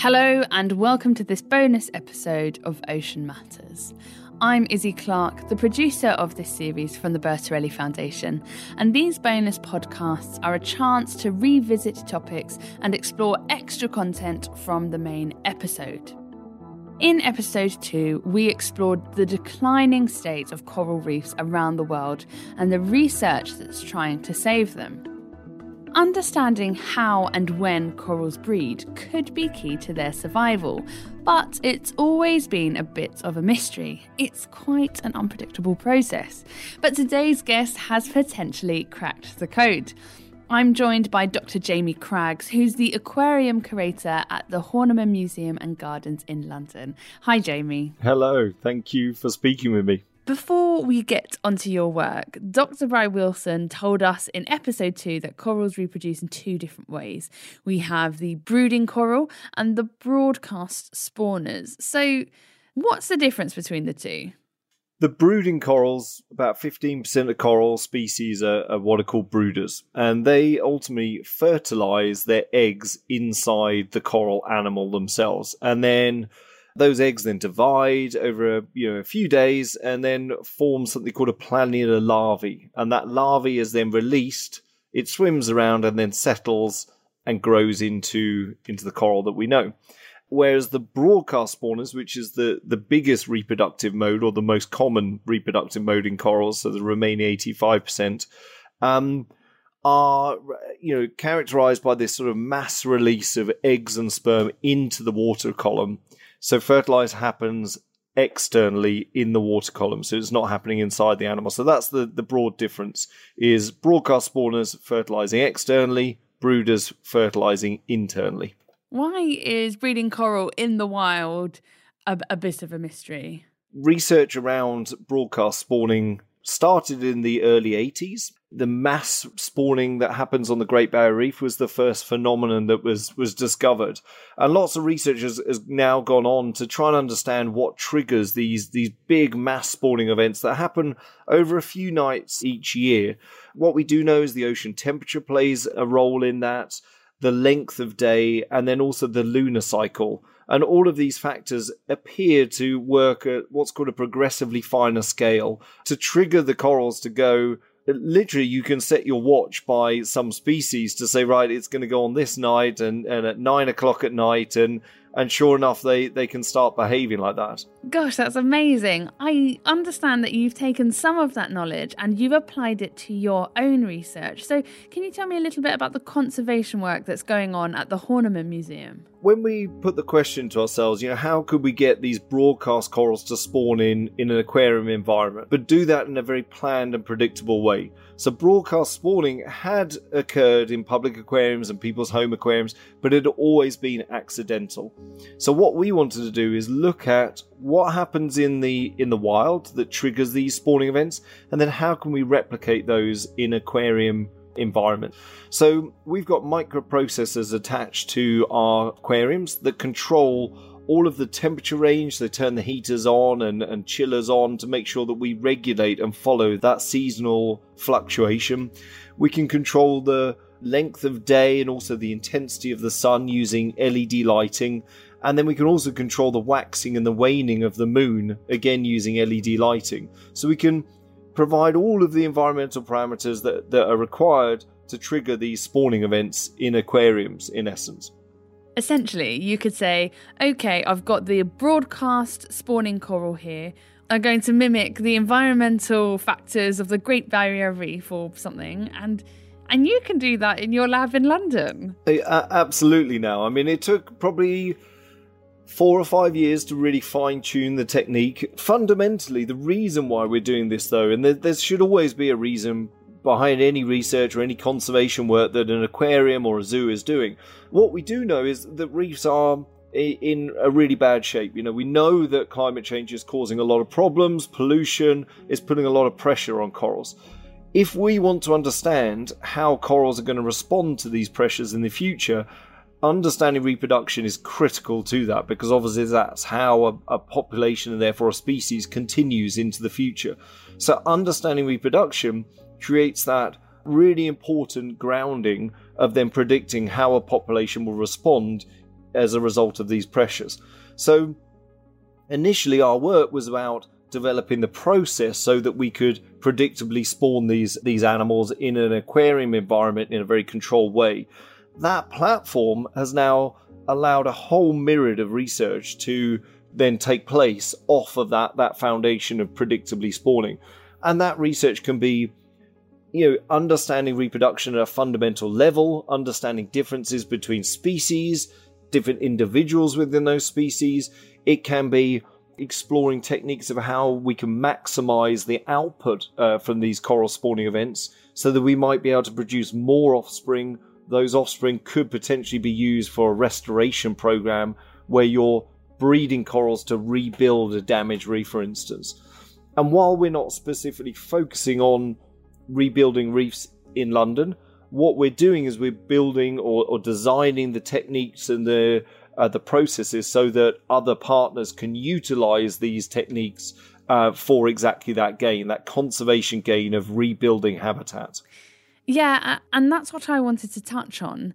Hello, and welcome to this bonus episode of Ocean Matters. I'm Izzy Clark, the producer of this series from the Bertarelli Foundation, and these bonus podcasts are a chance to revisit topics and explore extra content from the main episode. In episode 2, we explored the declining state of coral reefs around the world and the research that's trying to save them. Understanding how and when corals breed could be key to their survival, but it's always been a bit of a mystery. It's quite an unpredictable process. But today's guest has potentially cracked the code. I'm joined by Dr. Jamie Craggs, who's the aquarium curator at the Horniman Museum and Gardens in London. Hi, Jamie. Hello, thank you for speaking with me. Before we get onto your work, Dr. Bry Wilson told us in episode two that corals reproduce in two different ways. We have the brooding coral and the broadcast spawners. So, what's the difference between the two? The brooding corals, about 15% of coral species are, are, what are called brooders, and they ultimately fertilize their eggs inside the coral animal themselves. And then those eggs then divide over a, you know a few days and then form something called a planula larvae, and that larvae is then released. It swims around and then settles and grows into into the coral that we know. Whereas the broadcast spawners, which is the, the biggest reproductive mode or the most common reproductive mode in corals, so the remaining 85%, um, are you know characterized by this sort of mass release of eggs and sperm into the water column so fertilize happens externally in the water column, so it's not happening inside the animal. So that's the, the broad difference: is broadcast spawners fertilizing externally, brooders fertilizing internally. Why is breeding coral in the wild a, a bit of a mystery? Research around broadcast spawning started in the early 80s. The mass spawning that happens on the Great Barrier Reef was the first phenomenon that was, was discovered. And lots of research has, has now gone on to try and understand what triggers these, these big mass spawning events that happen over a few nights each year. What we do know is the ocean temperature plays a role in that, the length of day, and then also the lunar cycle. And all of these factors appear to work at what's called a progressively finer scale to trigger the corals to go. Literally, you can set your watch by some species to say, right, it's going to go on this night and, and at nine o'clock at night, and and sure enough they they can start behaving like that. Gosh that's amazing. I understand that you've taken some of that knowledge and you've applied it to your own research. So can you tell me a little bit about the conservation work that's going on at the horniman museum? When we put the question to ourselves you know how could we get these broadcast corals to spawn in in an aquarium environment but do that in a very planned and predictable way? So broadcast spawning had occurred in public aquariums and people's home aquariums, but it had always been accidental. So what we wanted to do is look at what happens in the in the wild that triggers these spawning events, and then how can we replicate those in aquarium environment. So we've got microprocessors attached to our aquariums that control all of the temperature range. They turn the heaters on and, and chillers on to make sure that we regulate and follow that seasonal fluctuation. We can control the length of day and also the intensity of the sun using LED lighting. And then we can also control the waxing and the waning of the moon, again using LED lighting. So we can provide all of the environmental parameters that, that are required to trigger these spawning events in aquariums, in essence essentially, you could say, okay, I've got the broadcast spawning coral here. I'm going to mimic the environmental factors of the Great Barrier Reef or something, and and you can do that in your lab in London. Uh, absolutely. Now, I mean, it took probably four or five years to really fine tune the technique. Fundamentally, the reason why we're doing this, though, and there, there should always be a reason behind any research or any conservation work that an aquarium or a zoo is doing. What we do know is that reefs are in a really bad shape. You know, we know that climate change is causing a lot of problems, pollution is putting a lot of pressure on corals. If we want to understand how corals are going to respond to these pressures in the future, understanding reproduction is critical to that because obviously that's how a, a, population and therefore a species continues into the future. So, understanding reproduction creates that really important grounding of then predicting how a population will respond as a result of these pressures. So initially, our work was about developing the process so that we could predictably spawn these these animals in an aquarium environment in a very controlled way. That platform has now allowed a whole myriad of research to then take place off of that that foundation of predictably spawning. And that research can be you know, understanding reproduction at a fundamental level, understanding differences between species, different individuals within those species. It can be exploring techniques of how we can maximize the output uh, from these coral spawning events so that we might be able to produce more offspring. Those offspring could potentially be used for a restoration program where you're breeding corals to rebuild a damaged reef, for instance. And while we're not specifically focusing on rebuilding reefs in London, what we're doing is we're building or, or designing the techniques and the uh, the processes so that other partners can utilize these techniques uh, for exactly that gain, that conservation gain of rebuilding habitat. Yeah, and that's what I wanted to touch on.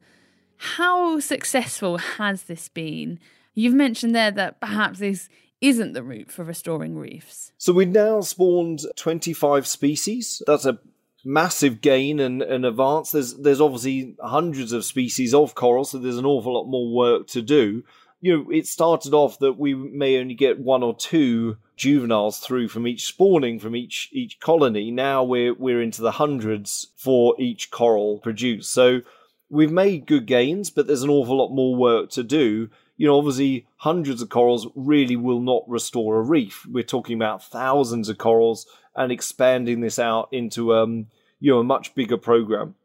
How successful has this been? You've mentioned there that perhaps this isn't the route for restoring reefs. So we've now spawned 25 species. That's a massive gain and, and advance. There's there's obviously hundreds of species of coral, so there's an awful lot more work to do. You know, it started off that we may only get one or two juveniles through from each spawning from each each colony. Now we're we're into the hundreds for each coral produced. So we've made good gains, but there's an awful lot more work to do. You know, obviously, hundreds of corals really will not restore a reef. We're talking about thousands of corals and expanding this out into um, you know a much bigger program.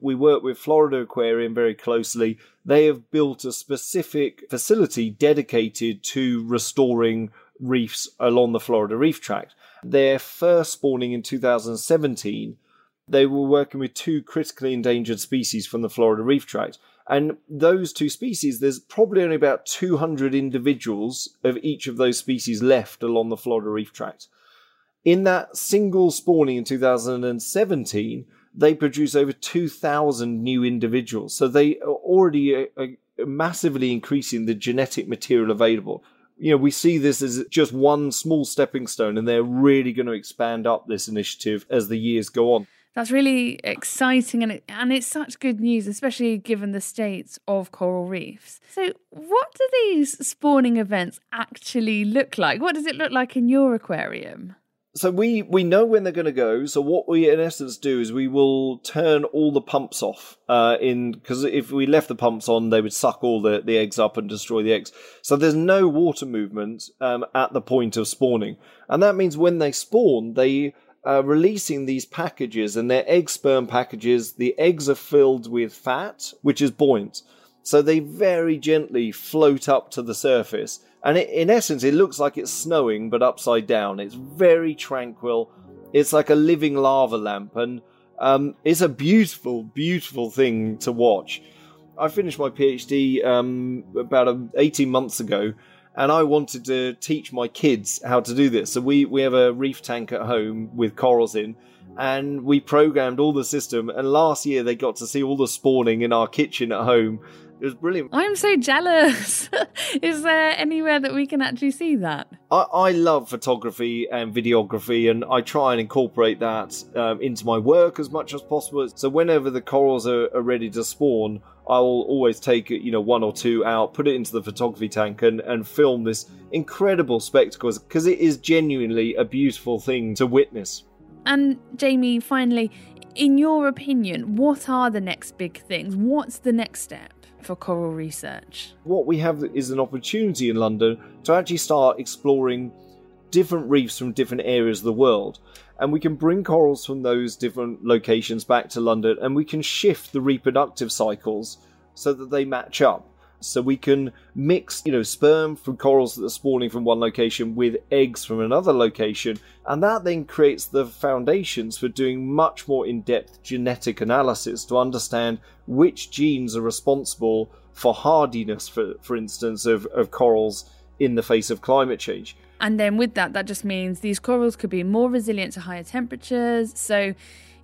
We work with Florida Aquarium very closely. They have built a specific facility dedicated to restoring reefs along the Florida Reef Tract. Their first spawning in 2017, they were working with two critically endangered species from the Florida Reef Tract. And those two species, there's probably only about 200 individuals of each of those species left along the Florida Reef Tract. In that single spawning in 2017, they produce over 2,000 new individuals. So they are already uh, uh, massively increasing the genetic material available. You know, we see this as just one small stepping stone, and they're really going to expand up this initiative as the years go on. That's really exciting and it, and it's such good news, especially given the state of coral reefs. So, what do these spawning events actually look like? What does it look like in your aquarium? So we we know when they're going to go. So what we in essence do is we will turn all the pumps off. Uh, in because if we left the pumps on, they would suck all the the eggs up and destroy the eggs. So there's no water movement um, at the point of spawning, and that means when they spawn, they are releasing these packages and they're egg sperm packages. The eggs are filled with fat, which is buoyant. So they very gently float up to the surface and it, in essence, it looks like it's snowing, but upside down. It's very tranquil. It's like a living lava lamp, and um, it's a beautiful, beautiful thing to watch. I finished my PhD um, about um, 18 months ago, and I wanted to teach my kids how to do this. So we, we have a reef tank at home with corals in, and we programmed all the system. And last year they got to see all the spawning in our kitchen at home, it was brilliant. I'm so jealous. Is there anywhere that we can actually see that? I, I love photography and videography, and I try and incorporate that um, into my work as much as possible. So whenever the corals are, are ready to spawn, I'll always take you know one or two out, put it into the photography tank, and and film this incredible spectacle because it is genuinely a beautiful thing to witness. And Jamie, finally, in your opinion, what are the next big things? What's the next step? For coral research. What we have is an opportunity in London to actually start exploring different reefs from different areas of the world. And we can bring corals from those different locations back to London and we can shift the reproductive cycles so that they match up. So we can mix, you know, sperm from corals that are spawning from one location with eggs from another location, and that then creates the foundations for doing much more in-depth genetic analysis to understand which genes are responsible for hardiness, for for instance, of, of corals in the face of climate change. And then with that, that just means these corals could be more resilient to higher temperatures. So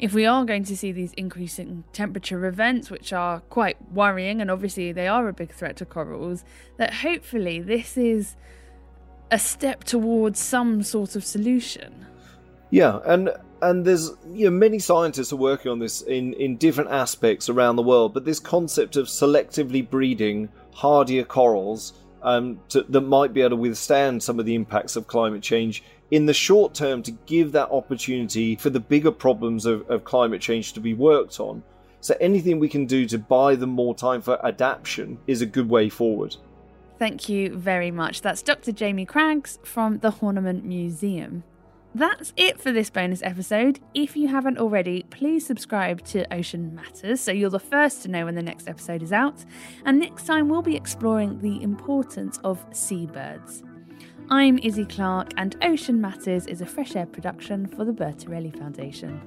if we are going to see these increasing temperature events, which are quite worrying, and obviously they are a big threat to corals, that hopefully this is a step towards some sort of solution. Yeah, and and there's you know many scientists are working on this in in different aspects around the world, but this concept of selectively breeding hardier corals um, to, that might be able to withstand some of the impacts of climate change in the short term to give that opportunity for the bigger problems of, of climate change to be worked on. So anything we can do to buy them more time for adaptation is a good way forward. Thank you very much. That's Dr. Jamie Craggs from the Horniman Museum. That's it for this bonus episode. If you haven't already, please subscribe to Ocean Matters so you're the first to know when the next episode is out. And next time, we'll be exploring the importance of seabirds. I'm Izzy Clark, and Ocean Matters is a fresh air production for the Bertarelli Foundation.